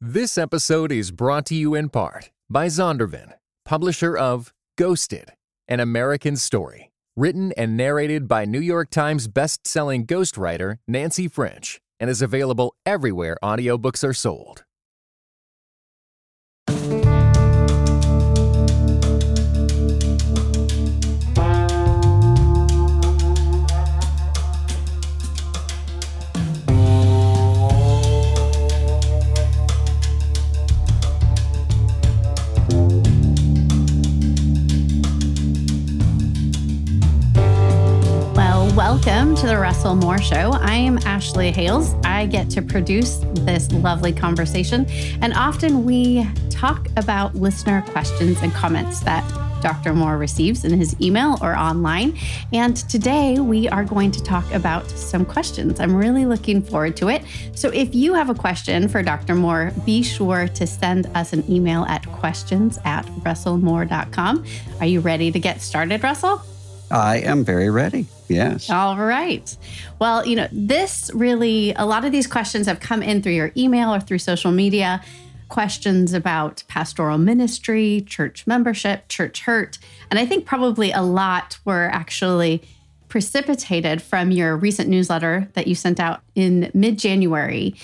This episode is brought to you in part by Zondervan, publisher of Ghosted, an American story, written and narrated by New York Times best-selling ghostwriter Nancy French, and is available everywhere audiobooks are sold. Welcome to the Russell Moore Show. I am Ashley Hales. I get to produce this lovely conversation, and often we talk about listener questions and comments that Dr. Moore receives in his email or online. And today we are going to talk about some questions. I'm really looking forward to it. So if you have a question for Dr. Moore, be sure to send us an email at questions at russellmoore.com. Are you ready to get started, Russell? I am very ready. Yes. All right. Well, you know, this really, a lot of these questions have come in through your email or through social media. Questions about pastoral ministry, church membership, church hurt. And I think probably a lot were actually precipitated from your recent newsletter that you sent out in mid January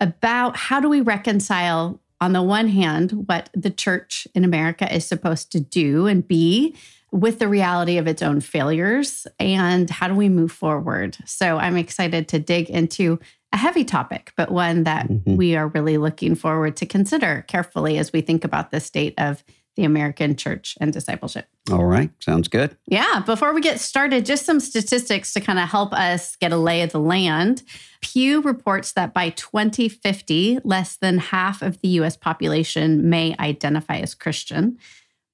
about how do we reconcile, on the one hand, what the church in America is supposed to do and be with the reality of its own failures and how do we move forward. So I'm excited to dig into a heavy topic, but one that Mhm. we are really looking forward to consider carefully as we think about the state of the American church and discipleship. All right. Sounds good. Yeah, before we get started, just some statistics to kind of help us get a lay of the land. Pew reports that by 2050, less than half of the US population may identify as Christian.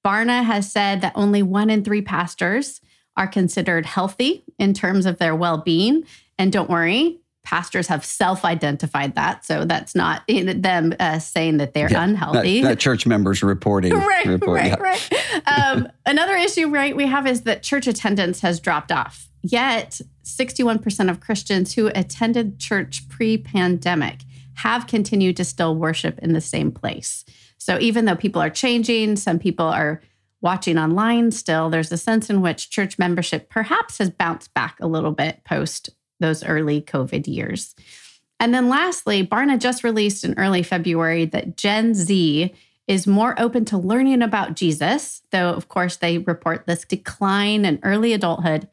Barna has said that only one in three pastors are considered healthy in terms of their well being. And don't worry, pastors have self identified that. So that's not them uh, saying that they're Yeah, unhealthy. Not, not church members reporting. right, report, right, yeah. right. Um, another issue, right, we have is that church attendance has dropped off. Yet, 61% of Christians who attended church pre pandemic have continued to still worship in the same place. So, even though people are changing, some people are watching online still, there's a sense in which church membership perhaps has bounced back a little bit post those early COVID years. And then lastly, Barna just released in early February that Gen Z is more open to learning about Jesus, though, of course, they report this decline in early adulthood.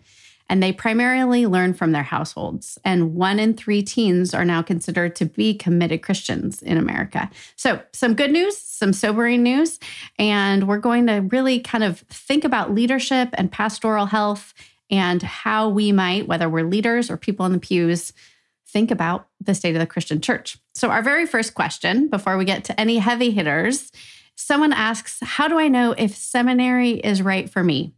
And they primarily learn from their households. And one in three teens are now considered to be committed Christians in America. So, some good news, some sobering news. And we're going to really kind of think about leadership and pastoral health and how we might, whether we're leaders or people in the pews, think about the state of the Christian church. So, our very first question before we get to any heavy hitters someone asks, How do I know if seminary is right for me?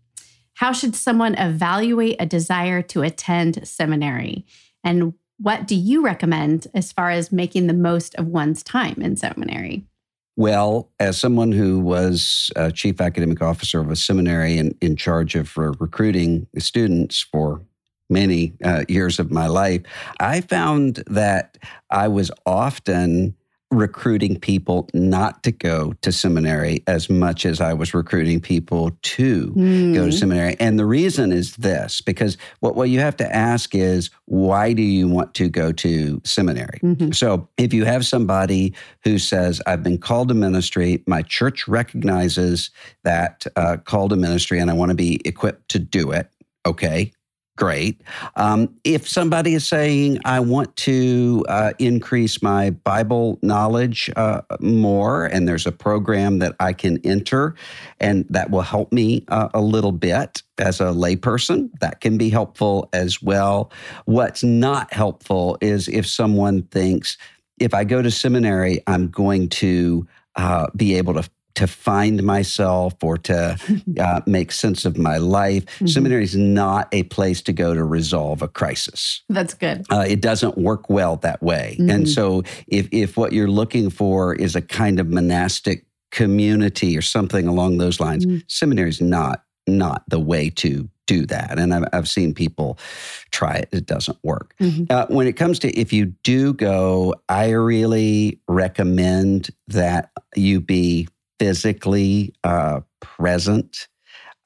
How should someone evaluate a desire to attend seminary? And what do you recommend as far as making the most of one's time in seminary? Well, as someone who was uh, chief academic officer of a seminary and in charge of recruiting students for many uh, years of my life, I found that I was often recruiting people not to go to seminary as much as I was recruiting people to go to Hmm. seminary. And the reason is this because what, what you have to ask is why do you want to go to seminary? Mhm. So if you have somebody who says, I've been called to ministry, my church recognizes that uh, call to ministry, and I want to be equipped to do it, okay. Great. Um, if somebody is saying, I want to uh, increase my Bible knowledge uh, more, and there's a program that I can enter and that will help me uh, a little bit as a layperson, that can be helpful as well. What's not helpful is if someone thinks, if I go to seminary, I'm going to uh, be able to to find myself or to uh, make sense of my life. Mm-hmm. Seminary is not a place to go to resolve a crisis. That's good. Uh, it doesn't work well that way. Mm-hmm. And so, if if what you're looking for is a kind of monastic community or something along those lines, mm-hmm. seminary is not not the way to do that. And I've, I've seen people try it, it doesn't work. Mm-hmm. Uh, when it comes to if you do go, I really recommend that you be physically uh, present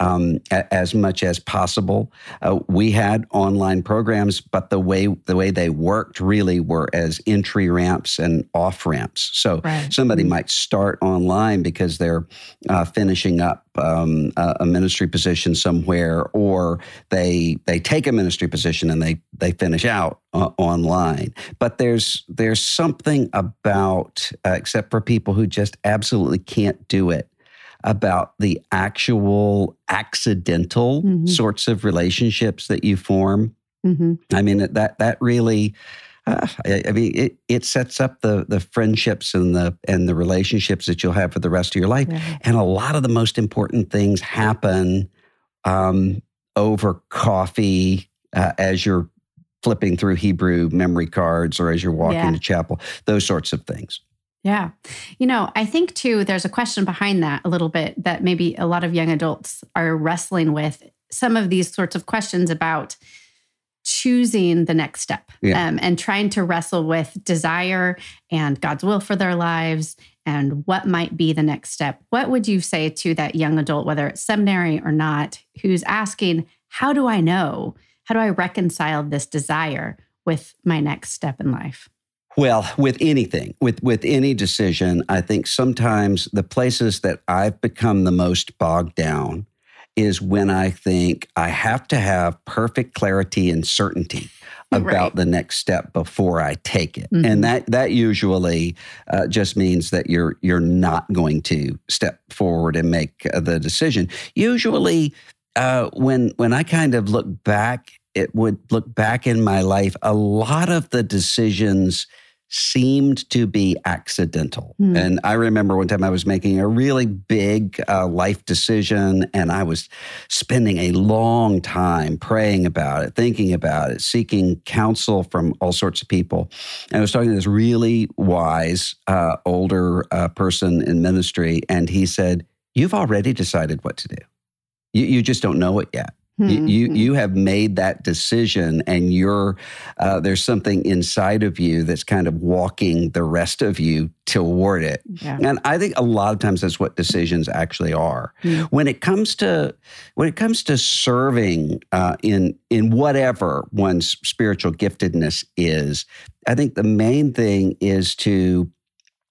um, a, as much as possible. Uh, we had online programs, but the way the way they worked really were as entry ramps and off ramps. So right. somebody mm-hmm. might start online because they're uh, finishing up um, a, a, ministry position somewhere, or they they take a ministry position and they they finish out uh, online. But there's there's something about, uh, except for people who just absolutely can't do it about the actual accidental mm-hmm. sorts of relationships that you form. Mm-hmm. I mean that that really. Uh, I, I, mean, it, it sets up the the friendships and the and the relationships that you'll have for the rest of your life. And a lot of the most important things happen um, over coffee uh, as you're flipping through Hebrew memory cards or as you're walking yeah. to chapel. Those sorts of things. Yeah. You know, I think too, there's a question behind that a little bit that maybe a lot of young adults are wrestling with some of these sorts of questions about choosing the next step yeah. um, and trying to wrestle with desire and God's will for their lives and what might be the next step. What would you say to that young adult, whether it's seminary or not, who's asking, How do I know? How do I reconcile this desire with my next step in life? Well, with anything, with with any decision, I think sometimes the places that I've become the most bogged down is when I think I have to have perfect clarity and certainty about right. the next step before I take it, mm-hmm. and that that usually uh, just means that you're you're not going to step forward and make uh, the decision. Usually, uh, when when I kind of look back, it would look back in my life. A lot of the decisions seemed to be accidental. Mm. And I remember one time I was making a really big uh, life decision, and I was spending a long time praying about it, thinking about it, seeking counsel from all sorts of people. And I was talking to this really wise uh, older uh, person in ministry, and he said, You've already decided what to do. You, you just don't know it yet. Mm-hmm. You, hmm. you have made that decision, and you're uh, there's something inside of you that's kind of walking the rest of you toward it. Yeah. And I think a lot of times that's what decisions actually are. Mm-hmm. When it comes to when it comes to serving uh, in in whatever one's spiritual giftedness is, I think the main thing is to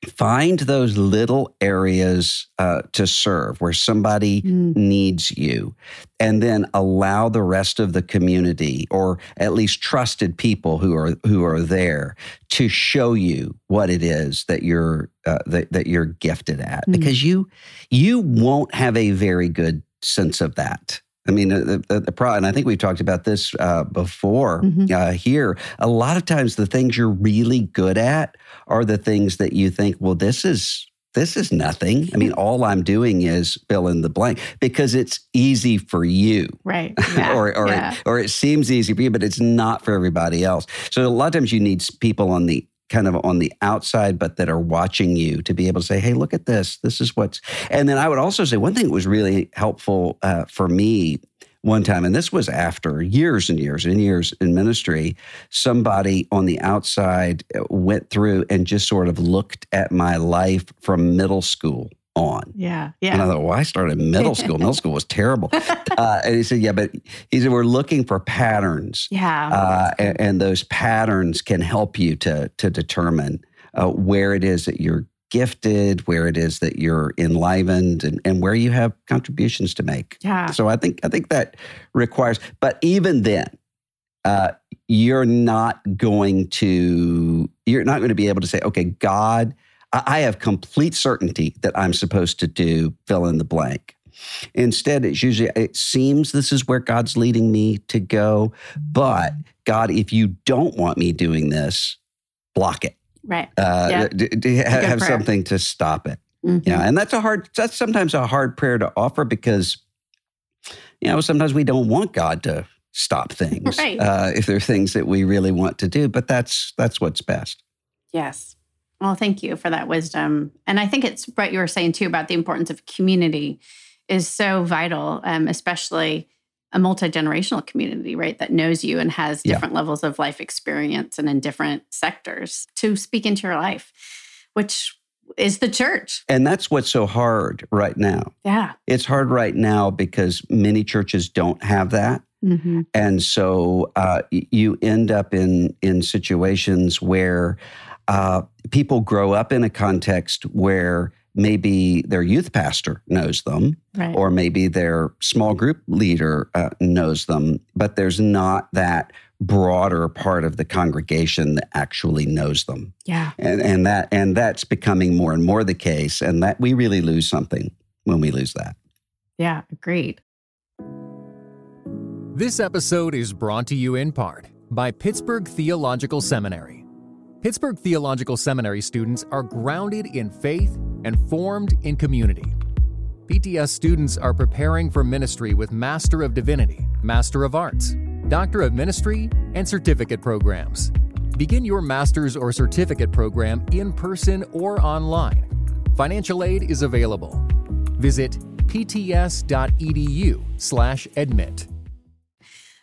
find those little areas uh, to serve where somebody mm. needs you and then allow the rest of the community or at least trusted people who are who are there to show you what it is that you're uh, that, that you're gifted at mm. because you you won't have a very good sense of that I mean, the, the, the pro, and I think we've talked about this uh, before mm-hmm. uh, here. A lot of times, the things you're really good at are the things that you think, well, this is this is nothing. I mean, all I'm doing is fill in the blank because it's easy for you, right? Yeah. or or yeah. it, or it seems easy for you, but it's not for everybody else. So a lot of times, you need people on the kind of on the outside, but that are watching you to be able to say, hey, look at this. This is what's. And then I would also say one thing that was really helpful uh, for me one time, and this was after years and years and years in ministry, somebody on the outside went through and just sort of looked at my life from middle school on. Yeah. Yeah. And I thought, well, I started middle school. middle school was terrible. Uh, and he said, yeah, but he said, we're looking for patterns. Yeah. Uh, and, and, those patterns can help you to, to determine uh, where it is that you're gifted, where it is that you're enlivened and, and where you have contributions to make. Yeah. So I think, I think that requires, but even then, uh, you're not going to, you're not going to be able to say, okay, God, I have complete certainty that I'm supposed to do fill in the blank. Instead, it's usually, it seems this is where God's leading me to go. But God, if you don't want me doing this, block it. Right. Uh, yeah. d- d- have something to stop it. Mhm. Yeah, and that's a hard. That's sometimes a hard prayer to offer because, you know, sometimes we don't want God to stop things Right. uh, if there are things that we really want to do. But that's that's what's best. Yes. Well, thank you for that wisdom. And I think it's what you were saying too about the importance of community is so vital, um, especially a multi generational community, right? That knows you and has Yeah. different levels of life experience and in different sectors to speak into your life, which is the church. And that's what's so hard right now. Yeah. It's hard right now because many churches don't have that. Mm-hmm. and so uh, you end up in in situations where uh, people grow up in a context where maybe their youth pastor knows them Right. or maybe their small group leader uh, knows them but there's not that broader part of the congregation that actually knows them yeah. and and that and that's becoming more and more the case and that we really lose something when we lose that Yeah. Agreed. This episode is brought to you in part by Pittsburgh Theological Seminary. Pittsburgh Theological Seminary students are grounded in faith and formed in community. PTS students are preparing for ministry with Master of Divinity, Master of Arts, Doctor of Ministry, and certificate programs. Begin your master's or certificate program in person or online. Financial aid is available. Visit pts.edu/admit.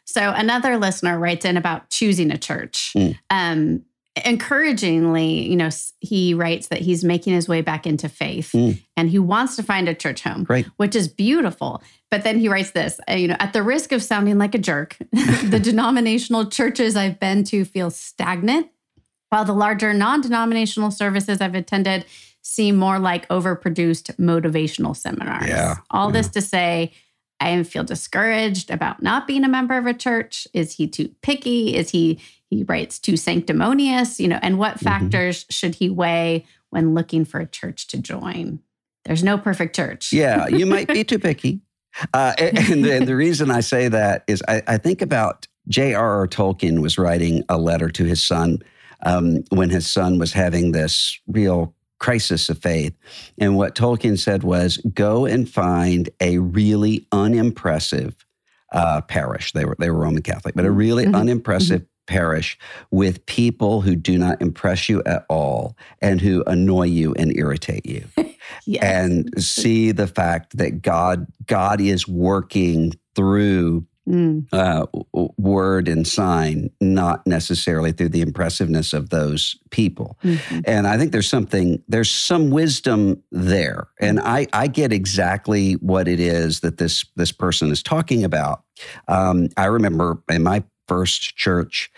So another listener writes in about choosing a church. Mm. Um, encouragingly, you know, he writes that he's making his way back into faith Mm. and he wants to find a church home, Great. which is beautiful. But then he writes this, uh, you know, at the risk of sounding like a jerk, the denominational churches I've been to feel stagnant, while the larger non-denominational services I've attended seem more like overproduced motivational seminars. Yeah, All this to say, I feel discouraged about not being a member of a church. Is he too picky? Is he he writes too sanctimonious? You know, and what Mhm. factors should he weigh when looking for a church to join? There's no perfect church. Yeah, you might be too picky. Uh, and, and the, the reason I say that is I, I think about J.R.R. Tolkien was writing a letter to his son um, when his son was having this real crisis of faith. And what Tolkien said was go and find a really unimpressive uh, parish. They were, they were Roman Catholic, but a really Mhm. unimpressive parish with people who do not impress you at all and who annoy you and irritate you Yes. and see the fact that God God is working through Mm, uh, word and sign, not necessarily through the impressiveness of those people. mhm. And I think there's something there's some wisdom there, and I I get exactly what it is that this this person is talking about. Um, I remember in my first church.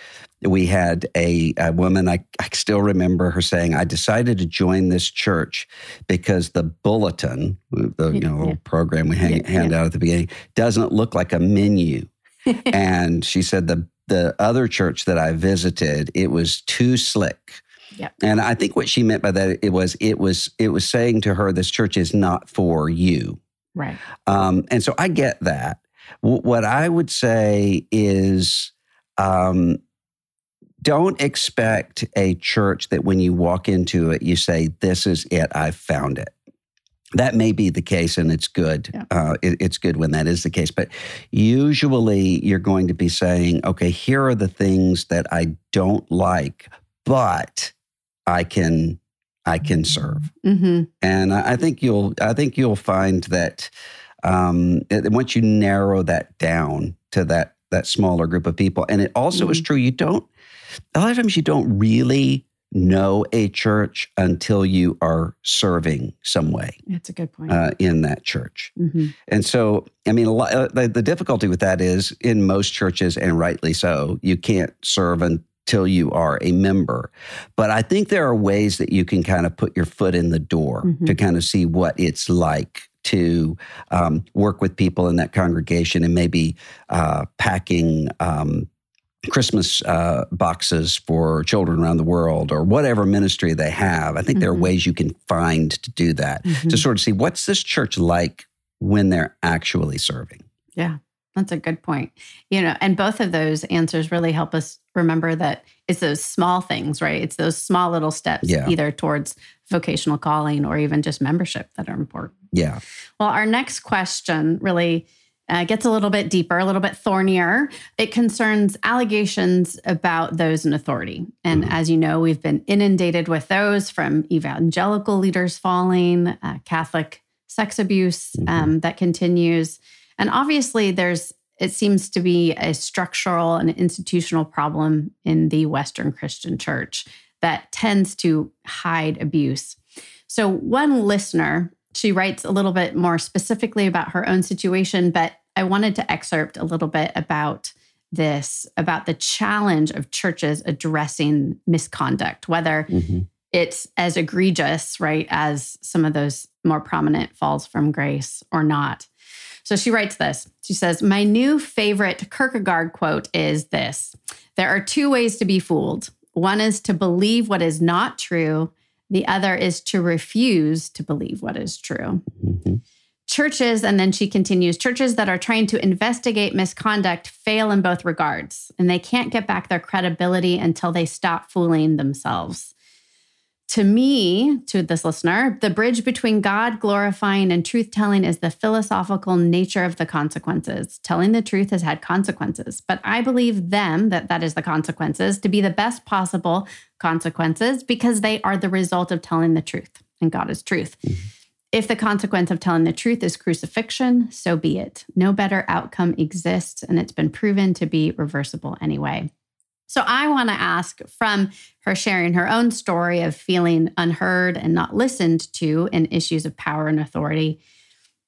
We had a, a woman, I, I still remember her saying, I decided to join this church because the bulletin, the you know, Yeah. little program we hang, Yeah, hand out at the beginning, doesn't look like a menu. and she said the the other church that I visited, it was too slick. Yep. And I think what she meant by that it was it was it was saying to her, this church is not for you. Right. Um, and so I get that. W- what I would say is um, don't expect a church that when you walk into it, you say, This is it, I've found it. That may be the case, and it's good. Yeah. Uh, it- it's good when that is the case. But usually you're going to be saying, okay, here are the things that I don't like, but I can I can serve hmm and I I think you'll I think you'll find that um, once you narrow that down to that that smaller group of people, and it also is true you don't a lot of times you don't really know a church until you are serving some way That's a good point. uh, in that church. hmm And so, I mean, a lot, uh, the, the difficulty with that is in most churches, and rightly so, you can't serve until you are a member. But I think there are ways that you can kind of put your foot in the door Mhm. to kind of see what it's like to um, work with people in that congregation and maybe uh, packing. Um, Christmas uh, boxes for children around the world, or whatever ministry they have. I think there are Mhm. ways you can find to do that Mhm. to sort of see what's this church like when they're actually serving. Yeah. That's a good point. You know, and both of those answers really help us remember that it's those small things, right? It's those small little steps, Yeah. either towards vocational calling or even just membership that are important. Yeah. Well, our next question really uh, gets a little bit deeper, a little bit thornier. It concerns allegations about those in authority. And Mhm. as you know, we've been inundated with those from evangelical leaders falling, uh, Catholic sex abuse um, that continues. And obviously, there's it seems to be a structural and institutional problem in the Western Christian church that tends to hide abuse. So, one listener, she writes a little bit more specifically about her own situation, but I wanted to excerpt a little bit about this about the challenge of churches addressing misconduct, whether Mhm. it's as egregious, right, as some of those more prominent falls from grace or not. So she writes this. She says, My new favorite Kierkegaard quote is this There are two ways to be fooled. One is to believe what is not true, the other is to refuse to believe what is true. Mhm. Churches, and then she continues, churches that are trying to investigate misconduct fail in both regards, and they can't get back their credibility until they stop fooling themselves. To me, to this listener, the bridge between God glorifying and truth telling is the philosophical nature of the consequences. Telling the truth has had consequences, but I believe them, that that is the consequences, to be the best possible consequences because they are the result of telling the truth, and God is truth. Mm-hmm. If the consequence of telling the truth is crucifixion, so be it. No better outcome exists, and it's been proven to be reversible anyway. So I want to ask from her sharing her own story of feeling unheard and not listened to in issues of power and authority,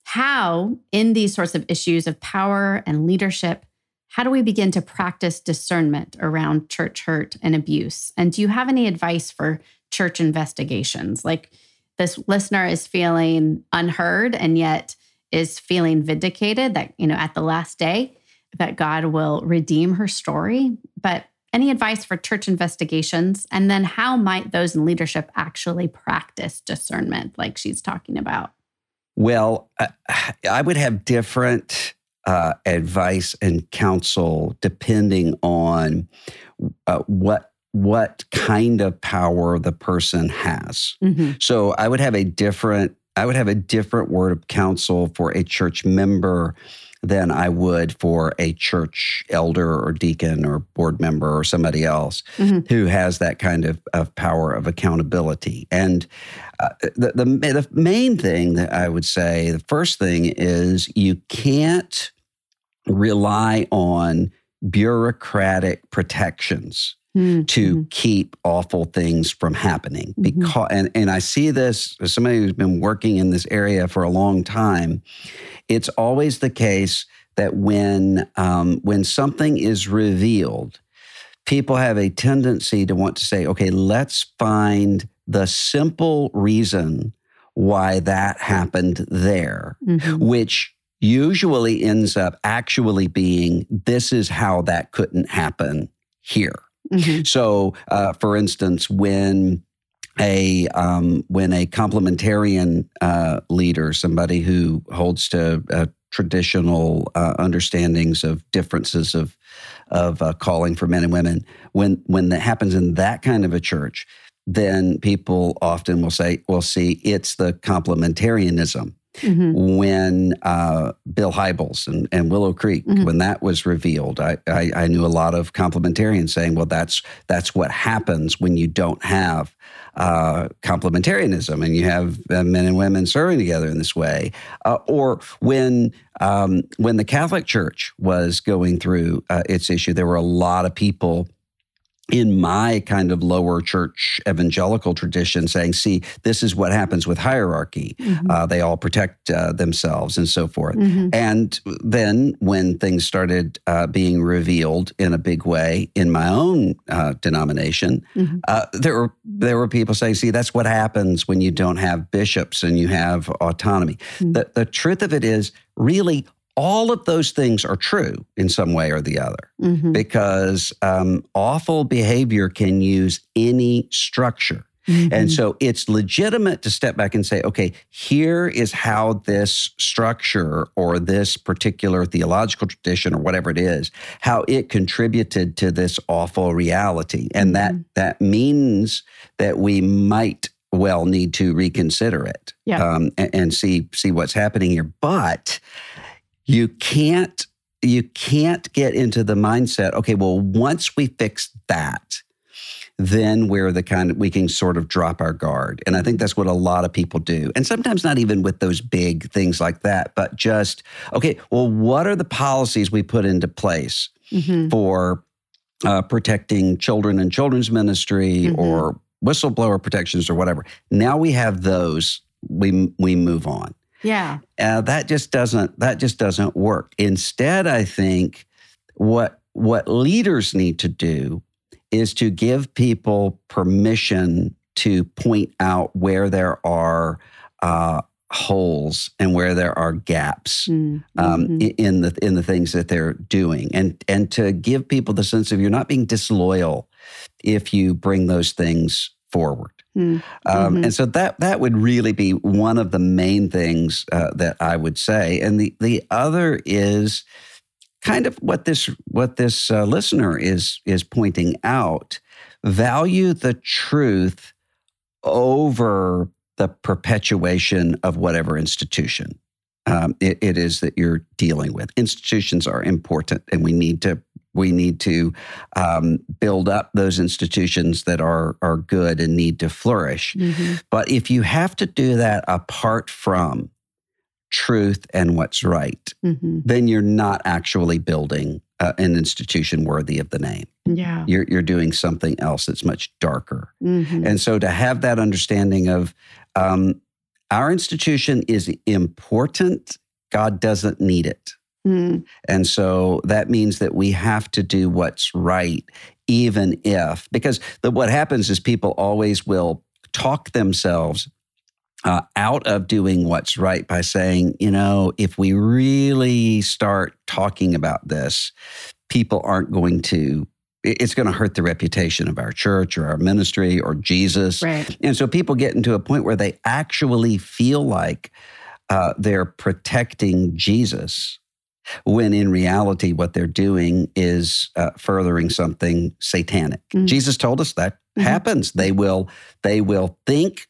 how in these sorts of issues of power and leadership, how do we begin to practice discernment around church hurt and abuse? And do you have any advice for church investigations? Like this listener is feeling unheard and yet is feeling vindicated that, you know, at the last day, that God will redeem her story. But any advice for church investigations? And then how might those in leadership actually practice discernment, like she's talking about? Well, I, I would have different uh, advice and counsel depending on uh, what what kind of power the person has. Mm-hmm. So I would have a different I would have a different word of counsel for a church member than I would for a church elder or deacon or board member or somebody else Mhm. who has that kind of, of power of accountability. And uh, the, the the main thing that I would say, the first thing is you can't rely on bureaucratic protections to keep awful things from happening Mhm. because and, and i see this as somebody who's been working in this area for a long time it's always the case that when um, when something is revealed people have a tendency to want to say okay let's find the simple reason why that happened there Mhm. which usually ends up actually being this is how that couldn't happen here Mhm. so, uh, for instance, when a um, when a complementarian uh, leader, somebody who holds to uh, traditional uh, understandings of differences of of uh, calling for men and women, when when that happens in that kind of a church, then people often will say, "Well, see, it's the complementarianism." Mhm. when uh, Bill Hybels and, and Willow Creek, Mhm. when that was revealed, I, I, I knew a lot of complementarians saying, "Well, that's that's what happens when you don't have uh, complementarianism and you have uh, men and women serving together in this way." Uh, or when um, when the Catholic Church was going through uh, its issue, there were a lot of people in my kind of lower church evangelical tradition saying, see, this is what happens with hierarchy. Mhm. Uh, they all protect uh, themselves and so forth. Mhm. And then when things started uh, being revealed in a big way in my own uh, denomination, Mhm. uh, there were there were people saying, "See, that's what happens when you don't have bishops and you have autonomy." Mm. The the truth of it is, really, all of those things are true in some way or the other Mhm. because um, awful behavior can use any structure. Mm-hmm. And so it's legitimate to step back and say, okay, here is how this structure or this particular theological tradition or whatever it is, how it contributed to this awful reality. And that Mhm. that means that we might well need to reconsider it Yeah. um, and, and see see what's happening here. But you can't you can't get into the mindset, okay, well, once we fix that, then we're the kind of we can sort of drop our guard. And I think that's what a lot of people do. And sometimes not even with those big things like that, but just, okay, well, what are the policies we put into place Mhm. for uh, protecting children and children's ministry Mhm. or whistleblower protections or whatever? Now we have those, we we move on Yeah. uh, that just doesn't that just doesn't work instead i think what what leaders need to do is to give people permission to point out where there are uh, holes and where there are gaps Mm, um, mhm. i- in the in the things that they're doing, and and to give people the sense of you're not being disloyal if you bring those things forward. Mm, Um, Mhm. And so that that would really be one of the main things uh, that I would say. And the the other is kind of what this what this uh, listener is is pointing out. Value the truth over the perpetuation of whatever institution um, it, it is that you're dealing with. Institutions are important, and we need to we need to um, build up those institutions that are are good and need to flourish. Mhm. But if you have to do that apart from truth and what's right, Mhm. then you're not actually building uh, an institution worthy of the name. Yeah. You're you're doing something else that's much darker. Mhm. And so to have that understanding of um, our institution is important, God doesn't need it. Mm, And so that means that we have to do what's right, even if, because the, what happens is people always will talk themselves uh, out of doing what's right by saying, you know, if we really start talking about this, people aren't going to, it's going to hurt the reputation of our church or our ministry or Jesus. Right. And so people get into a point where they actually feel like uh, they're protecting Jesus, when in reality, what they're doing is uh, furthering something satanic. Mm. Jesus told us that Mhm. happens. They will they will think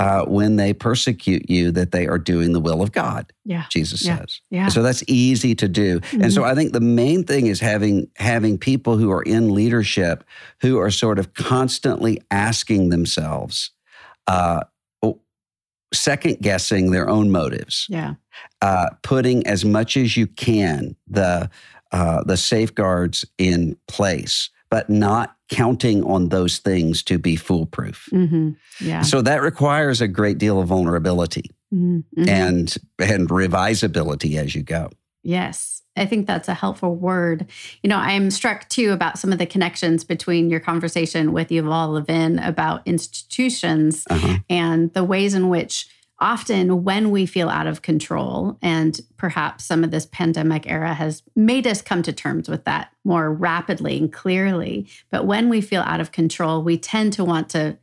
uh, when they persecute you that they are doing the will of God. Yeah. Jesus Yeah. says. Yeah. So that's easy to do. And so Mhm. I think the main thing is having having people who are in leadership who are sort of constantly asking themselves, uh, second guessing their own motives, yeah. uh, putting as much as you can the uh, the safeguards in place, but not counting on those things to be foolproof. hmm Yeah. So that requires a great deal of vulnerability Mhm. Mhm. and and revisability as you go. Yes, I think that's a helpful word. You know, I'm struck too about some of the connections between your conversation with Yuval Levin about institutions Uh-huh. and the ways in which often when we feel out of control, and perhaps some of this pandemic era has made us come to terms with that more rapidly and clearly, but when we feel out of control, we tend to want to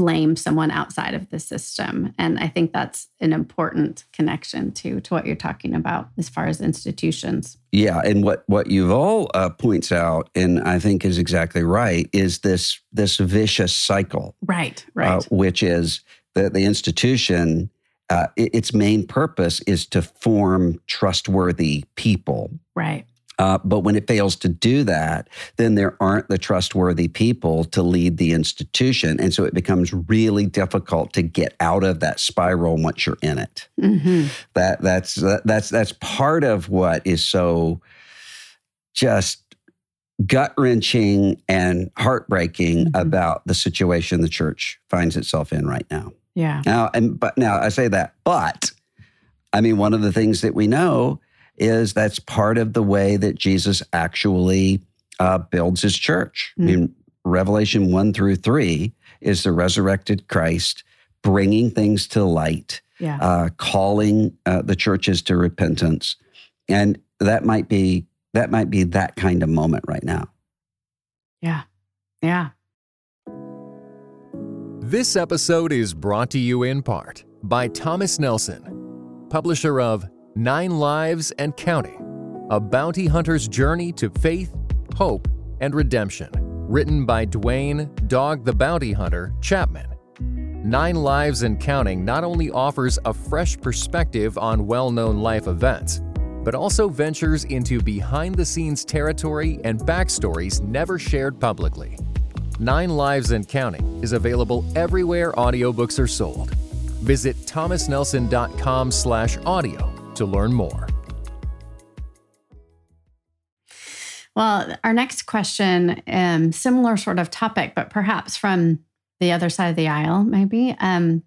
blame someone outside of the system. And I think that's an important connection to, to what you're talking about as far as institutions. Yeah, and what what Yuval uh, points out, and I think is exactly right, is this this vicious cycle, Right, uh, right. which is that the institution, uh, its main purpose is to form trustworthy people. right. Uh, but when it fails to do that, then there aren't the trustworthy people to lead the institution, and so it becomes really difficult to get out of that spiral once you're in it. hmm that that's that, that's that's part of what is so just gut wrenching and heartbreaking Mhm. about the situation the church finds itself in right now. Yeah. Now, and but now I say that, but I mean, one of the things that we know is that's part of the way that Jesus actually uh, builds his church. I mean, Revelation one through three is the resurrected Christ bringing things to light Yeah. uh, calling uh, the churches to repentance, and that might be that might be that kind of moment right now. yeah. Yeah. This episode is brought to you in part by Thomas Nelson, publisher of Nine Lives and Counting A Bounty Hunter's Journey to Faith, Hope, and Redemption, written by Duane Dog the Bounty Hunter Chapman. Nine Lives and Counting not only offers a fresh perspective on well known life events, but also ventures into behind the scenes territory and backstories never shared publicly. Nine Lives and Counting is available everywhere audiobooks are sold. Visit thomasnelson.com slash audio to learn more. Well, our next question, um, similar sort of topic, but perhaps from the other side of the aisle, maybe. Um,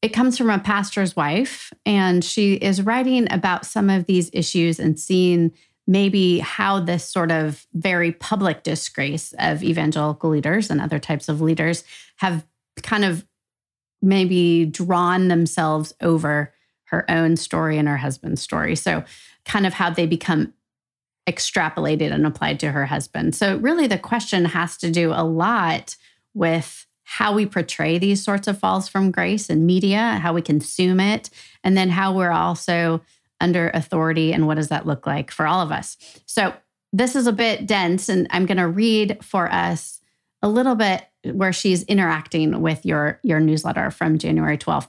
it comes from a pastor's wife, and she is writing about some of these issues and seeing maybe how this sort of very public disgrace of evangelical leaders and other types of leaders have kind of maybe drawn themselves over her own story and her husband's story. So, kind of how they become extrapolated and applied to her husband. So, really, the question has to do a lot with how we portray these sorts of falls from grace in media, how we consume it, and then how we're also under authority and what does that look like for all of us. So, this is a bit dense, and I'm going to read for us a little bit where she's interacting with your, your newsletter from January 12th.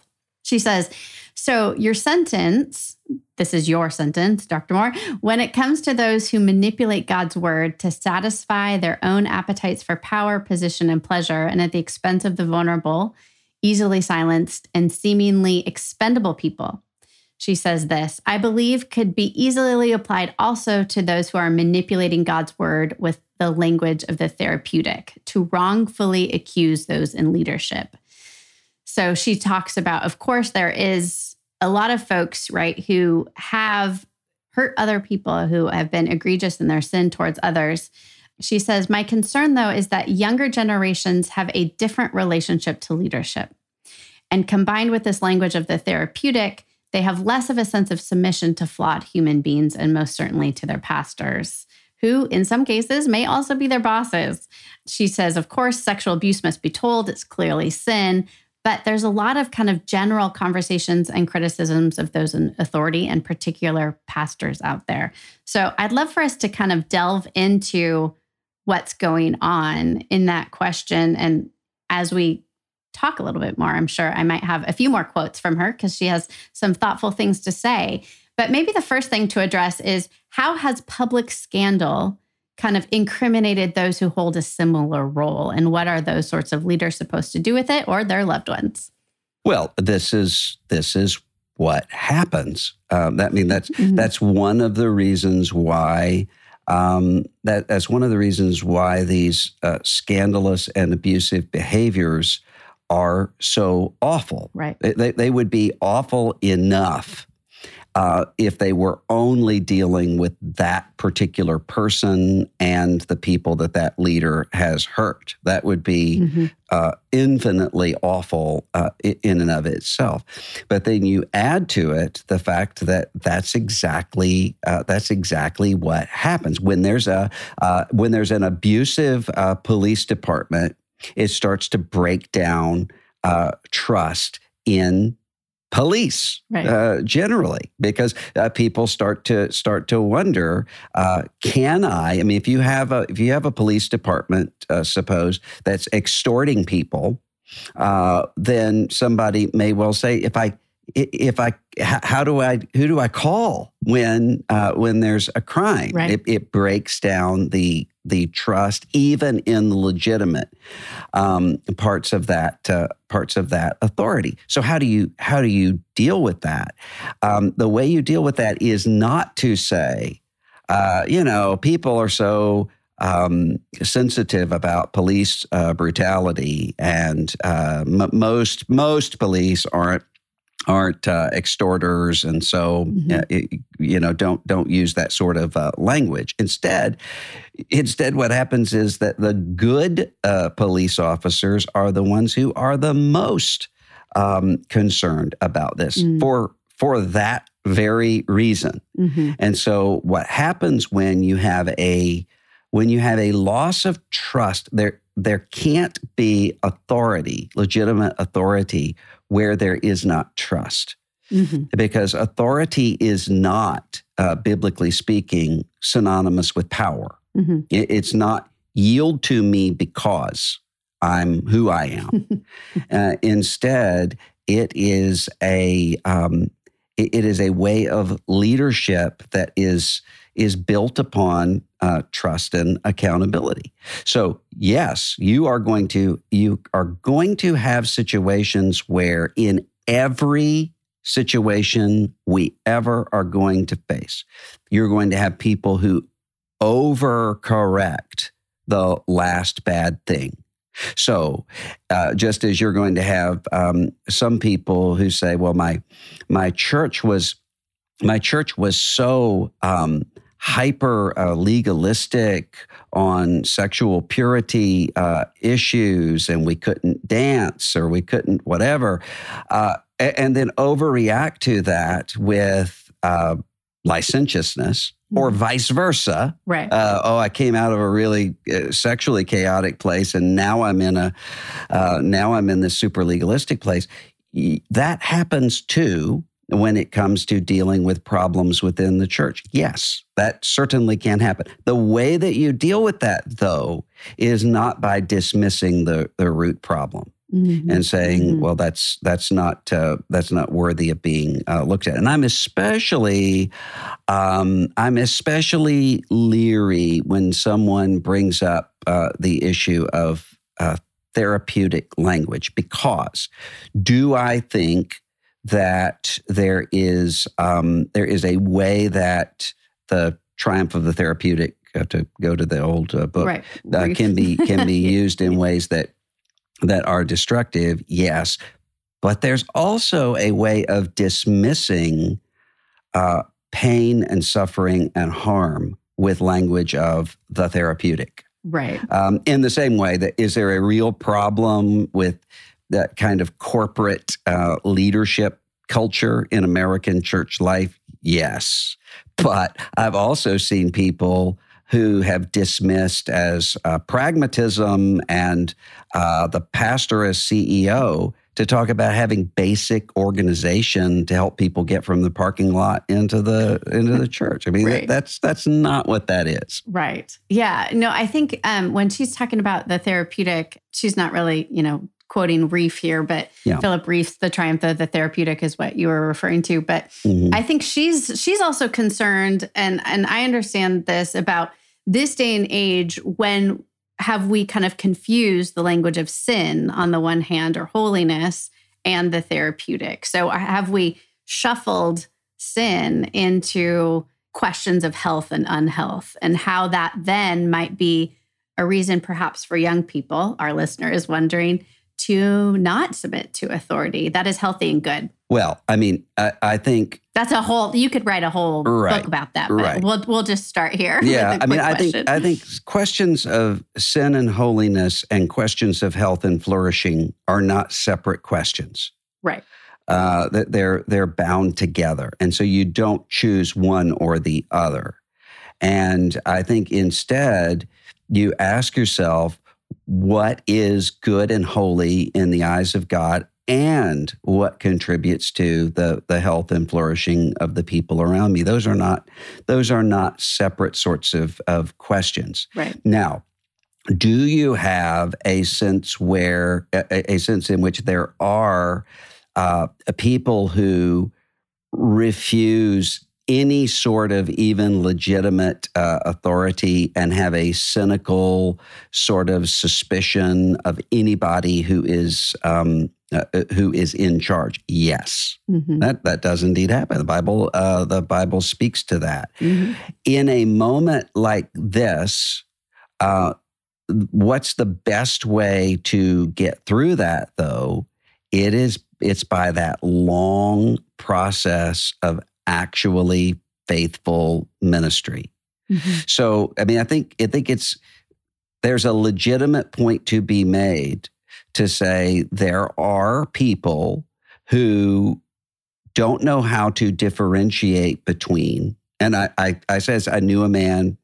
She says, So, your sentence, this is your sentence, Dr. Moore, when it comes to those who manipulate God's word to satisfy their own appetites for power, position, and pleasure, and at the expense of the vulnerable, easily silenced, and seemingly expendable people. She says this I believe could be easily applied also to those who are manipulating God's word with the language of the therapeutic to wrongfully accuse those in leadership. So she talks about, of course, there is a lot of folks, right, who have hurt other people, who have been egregious in their sin towards others. She says, My concern, though, is that younger generations have a different relationship to leadership. And combined with this language of the therapeutic, they have less of a sense of submission to flawed human beings and most certainly to their pastors, who in some cases may also be their bosses. She says, Of course, sexual abuse must be told. It's clearly sin, but there's a lot of kind of general conversations and criticisms of those in authority and particular pastors out there. So I'd love for us to kind of delve into what's going on in that question. And as we talk a little bit more, I'm sure I might have a few more quotes from her because she has some thoughtful things to say. But maybe the first thing to address is how has public scandal kind of incriminated those who hold a similar role and what are those sorts of leaders supposed to do with it or their loved ones? Well this is this is what happens. Um, that I mean that's mm-hmm. that's one of the reasons why um, that that's one of the reasons why these uh, scandalous and abusive behaviors are so awful. Right. They, they would be awful enough uh, if they were only dealing with that particular person and the people that that leader has hurt. That would be mm-hmm. uh, infinitely awful uh, in and of itself. But then you add to it the fact that that's exactly uh, that's exactly what happens when there's a uh, when there's an abusive uh, police department. It starts to break down trust in police right. uh, generally because uh, people start to start to wonder uh, can i i mean if you have a if you have a police department uh, suppose that's extorting people uh, then somebody may well say if i if I, how do I, who do I call when uh, when there's a crime? Right. It, it, breaks down the the trust, even in the legitimate um, parts of that uh, parts of that authority. So how do you how do you deal with that? Um, the way you deal with that is not to say, uh, you know, people are so um, sensitive about police uh, brutality, and uh, m- most most police aren't aren't uh, extorters, and so mm-hmm. uh, it, you know don't don't use that sort of uh, language. Instead, instead, what happens is that the good uh, police officers are the ones who are the most um, concerned about this mm. for for that very reason. Mm-hmm. And so, what happens when you have a when you have a loss of trust there there can't be authority, legitimate authority, where there is not trust. Mm-hmm. Because authority is not, uh, biblically speaking, synonymous with power. Mm-hmm. It, it's not yield to me because I'm who I am. uh, instead, it is a um, it, it is a way of leadership that is is built upon uh, trust and accountability. So yes, you are going to you are going to have situations where in every situation we ever are going to face, you're going to have people who overcorrect the last bad thing. So, uh, just as you're going to have um, some people who say, "Well, my my church was my church was so um, hyper uh, legalistic on sexual purity uh, issues, and we couldn't dance or we couldn't whatever," uh, and then overreact to that with uh, licentiousness or mm-hmm. vice versa. Right. Uh, oh, I came out of a really uh, sexually chaotic place, and now I'm in a uh, now I'm in this super legalistic place. That happens too when it comes to dealing with problems within the church. Yes, that certainly can happen. The way that you deal with that, though, is not by dismissing the, the root problem mm-hmm. and saying, mm-hmm. "Well, that's that's not uh, that's not worthy of being uh, looked at." And I'm especially um, I'm especially leery when someone brings up uh, the issue of uh, therapeutic language because do I think that there is um, there is a way that the triumph of the therapeutic to go to the old uh, book right. uh, can be can be used in ways that that are destructive, yes. But there's also a way of dismissing uh, pain and suffering and harm with language of the therapeutic. Right. Um, in the same way that is there a real problem with that kind of corporate uh, leadership culture in American church life? Yes. But I've also seen people who have dismissed as uh, pragmatism and uh, the pastor as CEO to talk about having basic organization to help people get from the parking lot into the into the church. I mean, right. that, that's that's not what that is. Right. Yeah. No, I think um, when she's talking about the therapeutic, she's not really, you know, quoting Rieff here, but yeah. Philip Rieff's The Triumph of the Therapeutic is what you were referring to. But mm-hmm. I think she's she's also concerned, and and I understand this about this day and age when have we kind of confused the language of sin on the one hand or holiness and the therapeutic? So uh, have we shuffled sin into questions of health and unhealth and how that then might be a reason perhaps for young people, our listener is wondering, to not submit to authority. That is healthy and good. Well, I mean, I, I think that's a whole. You could write a whole right, book about that. right. We'll we'll just start here. Yeah. I mean, I think I think questions of sin and holiness and questions of health and flourishing are not separate questions. Right. Uh, they're they're bound together, and so you don't choose one or the other. And I think instead you ask yourself, what is good and holy in the eyes of God and what contributes to the, the health and flourishing of the people around me. Those are not those are not separate sorts of, of questions. Right. Now, do you have a sense where a, a sense in which there are uh, people who refuse any sort of even legitimate uh, authority and have a cynical sort of suspicion of anybody who is um, uh, uh, who is in charge. Yes, mm-hmm. that that does indeed happen. The Bible uh, the Bible speaks to that. Mm-hmm. In a moment like this, uh, what's the best way to get through that? Though it is, it's by that long process of actually faithful ministry. Mm-hmm. So, I mean, I think I think it's there's a legitimate point to be made to say there are people who don't know how to differentiate between. And I, I, I says I knew a man,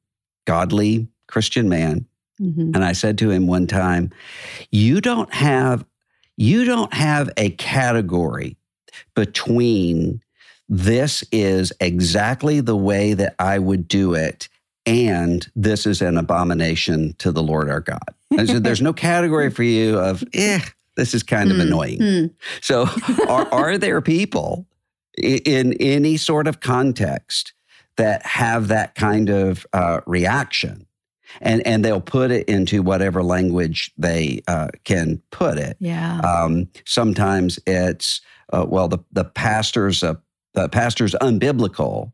godly Christian man, Mhm. And I said to him one time, "You don't have you don't have a category between this is exactly the way that I would do it and this is an abomination to the Lord our God." I said, "There's no category for you of eh, this is kind of Hmm. annoying." Hmm. So, are, are there people in any sort of context that have that kind of uh, reaction? And, and they'll put it into whatever language they uh, can put it. Yeah. Um, sometimes it's, uh, well, the, the pastor's, uh, the pastor's unbiblical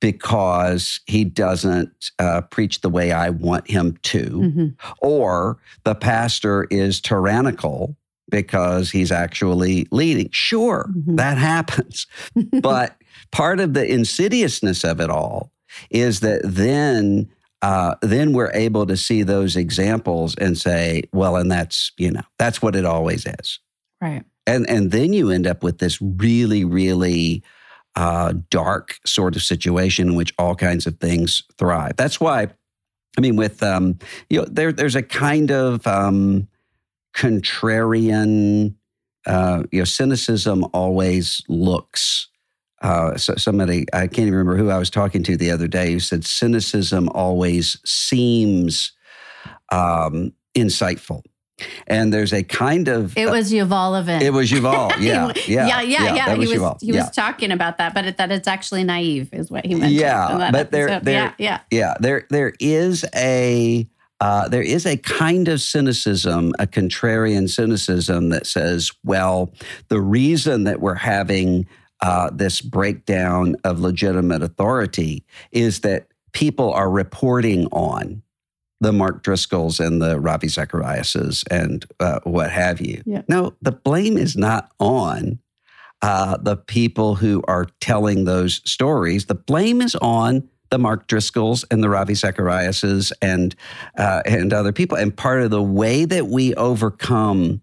because he doesn't uh, preach the way I want him to Mhm. or the pastor is tyrannical because he's actually leading. Sure, Mhm. that happens. but part of the insidiousness of it all is that then uh, then we're able to see those examples and say, well, and that's you know that's what it always is, right. and and then you end up with this really really uh, dark sort of situation in which all kinds of things thrive. That's why, I mean, with um, you know, there there's a kind of um, contrarian, uh, you know, cynicism always looks. Uh, so somebody I can't even remember who I was talking to the other day who said cynicism always seems um, insightful, and there's a kind of It was Yuval Levin. it was Yuval, yeah, yeah, yeah, yeah, yeah. that He was was Yuval, he yeah. was talking about that, but it, that it's actually naive, is what he mentioned. Yeah, but there- episode. there- yeah, yeah, Yeah, there there is a uh, there is a kind of cynicism, a contrarian cynicism that says, well, the reason that we're having uh, this breakdown of legitimate authority is that people are reporting on the Mark Driscolls and the Ravi Zachariases and uh, what have you. Yeah. No, the blame is not on uh, the people who are telling those stories. The blame is on the Mark Driscolls and the Ravi Zachariases and uh, and other people. And part of the way that we overcome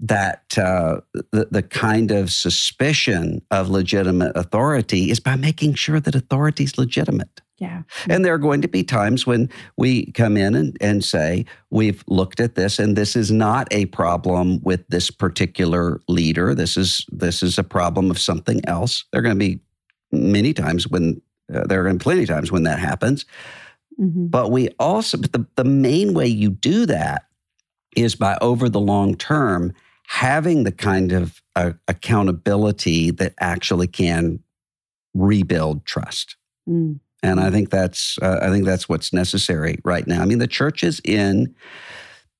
that uh, the, the kind of suspicion of legitimate authority is by making sure that authority is legitimate. yeah. And there are going to be times when we come in and, and say, we've looked at this and this is not a problem with this particular leader. This is this is a problem of something else. There are going to be many times when uh, there are going to be plenty of times when that happens. Mhm. But we also, but the, the main way you do that is by over the long term having the kind of uh, accountability that actually can rebuild trust. Mm. And I think that's uh, I think that's what's necessary right now. I mean, the church is in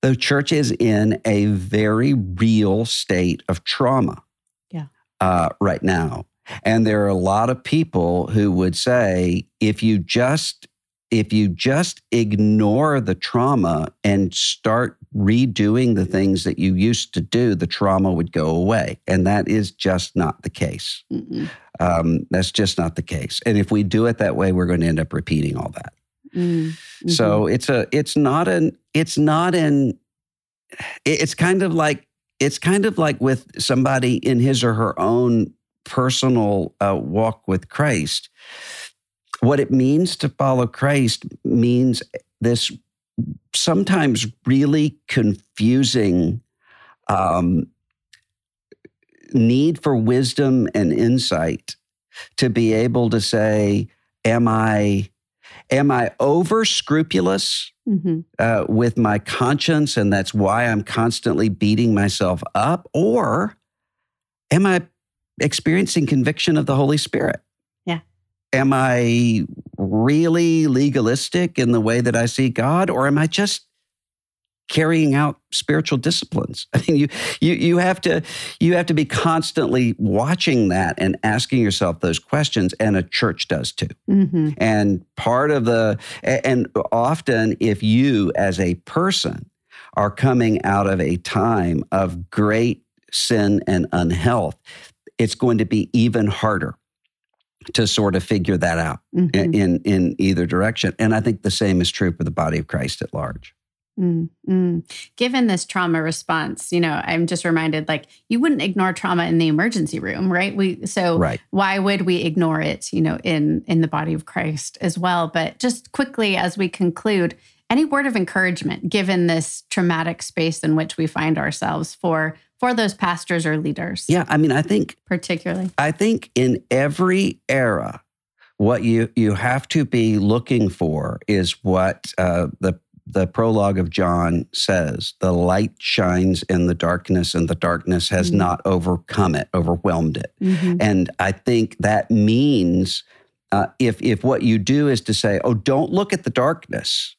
the church is in a very real state of trauma. Yeah. Uh, right now, and there are a lot of people who would say if you just if you just ignore the trauma and start redoing the things that you used to do, the trauma would go away, and that is just not the case. Um, that's just not the case. And if we do it that way, we're going to end up repeating all that. Mm. Mhm. So it's a it's not an it's not an it's kind of like it's kind of like with somebody in his or her own personal uh, walk with Christ. What it means to follow Christ means this sometimes really confusing um, need for wisdom and insight to be able to say, "Am I?" Am I over scrupulous Mhm. uh, with my conscience, and that's why I'm constantly beating myself up? Or am I experiencing conviction of the Holy Spirit? Am I really legalistic in the way that I see God, or am I just carrying out spiritual disciplines? I mean, you you you have to you have to be constantly watching that and asking yourself those questions, and a church does too. Mhm. And part of the, and often if you as a person are coming out of a time of great sin and unhealth, it's going to be even harder to sort of figure that out Mhm. in, in, either direction. And I think the same is true for the body of Christ at large. Mm, mm. Given this trauma response, you know, I'm just reminded like you wouldn't ignore trauma in the emergency room, right? We so Right. why would we ignore it, you know, in in the body of Christ as well? But just quickly as we conclude, any word of encouragement given this traumatic space in which we find ourselves for for those pastors or leaders? Yeah, I mean, I think particularly. I think in every era, what you you have to be looking for is what uh, the the prologue of John says: the light shines in the darkness, and the darkness has mm-hmm. not overcome it, overwhelmed it. Mm-hmm. And I think that means uh, if if what you do is to say, "Oh, don't look at the darkness,"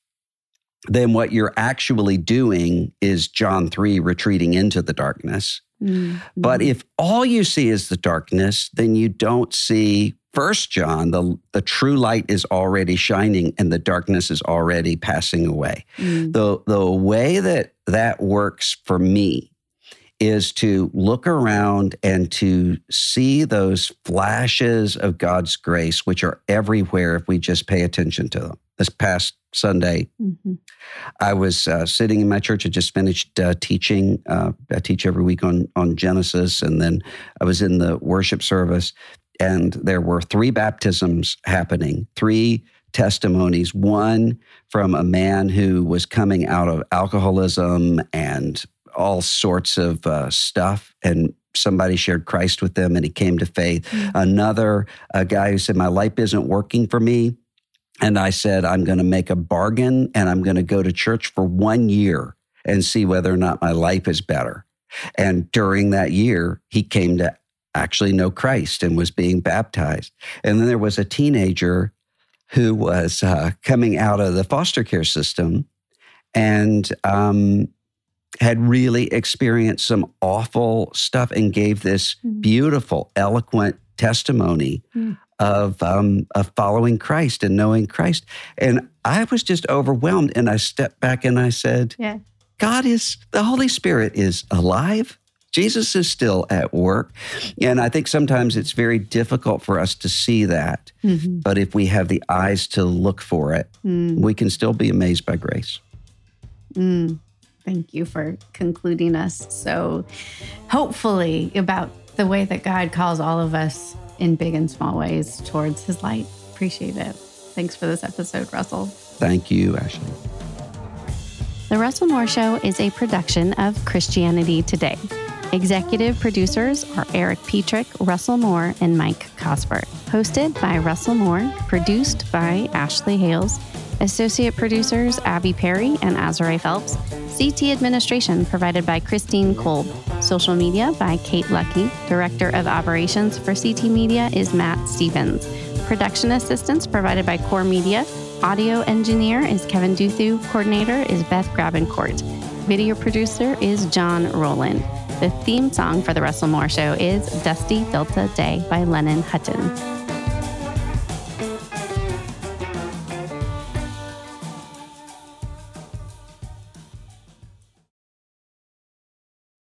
then what you're actually doing is John 3 retreating into the darkness. Mm-hmm. But if all you see is the darkness, then you don't see First John, the, the true light is already shining and the darkness is already passing away. Mm. The, the way that that works for me is to look around and to see those flashes of God's grace, which are everywhere if we just pay attention to them. This past Sunday, mm-hmm. I was uh, sitting in my church. I just finished uh, teaching. Uh, I teach every week on on Genesis, and then I was in the worship service, and there were three baptisms happening, three testimonies. One from a man who was coming out of alcoholism and all sorts of uh, stuff, and somebody shared Christ with them, and he came to faith. Mm-hmm. Another, a guy who said, "My life isn't working for me." And I said, I'm going to make a bargain and I'm going to go to church for one year and see whether or not my life is better. And during that year, he came to actually know Christ and was being baptized. And then there was a teenager who was uh, coming out of the foster care system and um, had really experienced some awful stuff and gave this hmm. beautiful, eloquent testimony mm of um, of following Christ and knowing Christ. And I was just overwhelmed. And I stepped back and I said, yeah. God is the Holy Spirit is alive. Jesus is still at work. And I think sometimes it's very difficult for us to see that. Mm-hmm. But if we have the eyes to look for it, mm. we can still be amazed by grace. Mm. Thank you for concluding us so hopefully about the way that God calls all of us in big and small ways towards his light. Appreciate it. Thanks for this episode, Russell. Thank you, Ashley. The Russell Moore Show is a production of Christianity Today. Executive producers are Eric Petrick, Russell Moore, and Mike Cosper. Hosted by Russell Moore, produced by Ashley Hales, associate producers Abby Perry and Azurae Phelps, CT administration provided by Christine Kolb. Social media by Kate Lucky. Director of Operations for CT Media is Matt Stevens. Production assistance provided by Core Media. Audio engineer is Kevin Duthu. Coordinator is Beth Grabencourt. Video producer is John Rowland. The theme song for The Russell Moore Show is Dusty Delta Day by Lennon Hutton.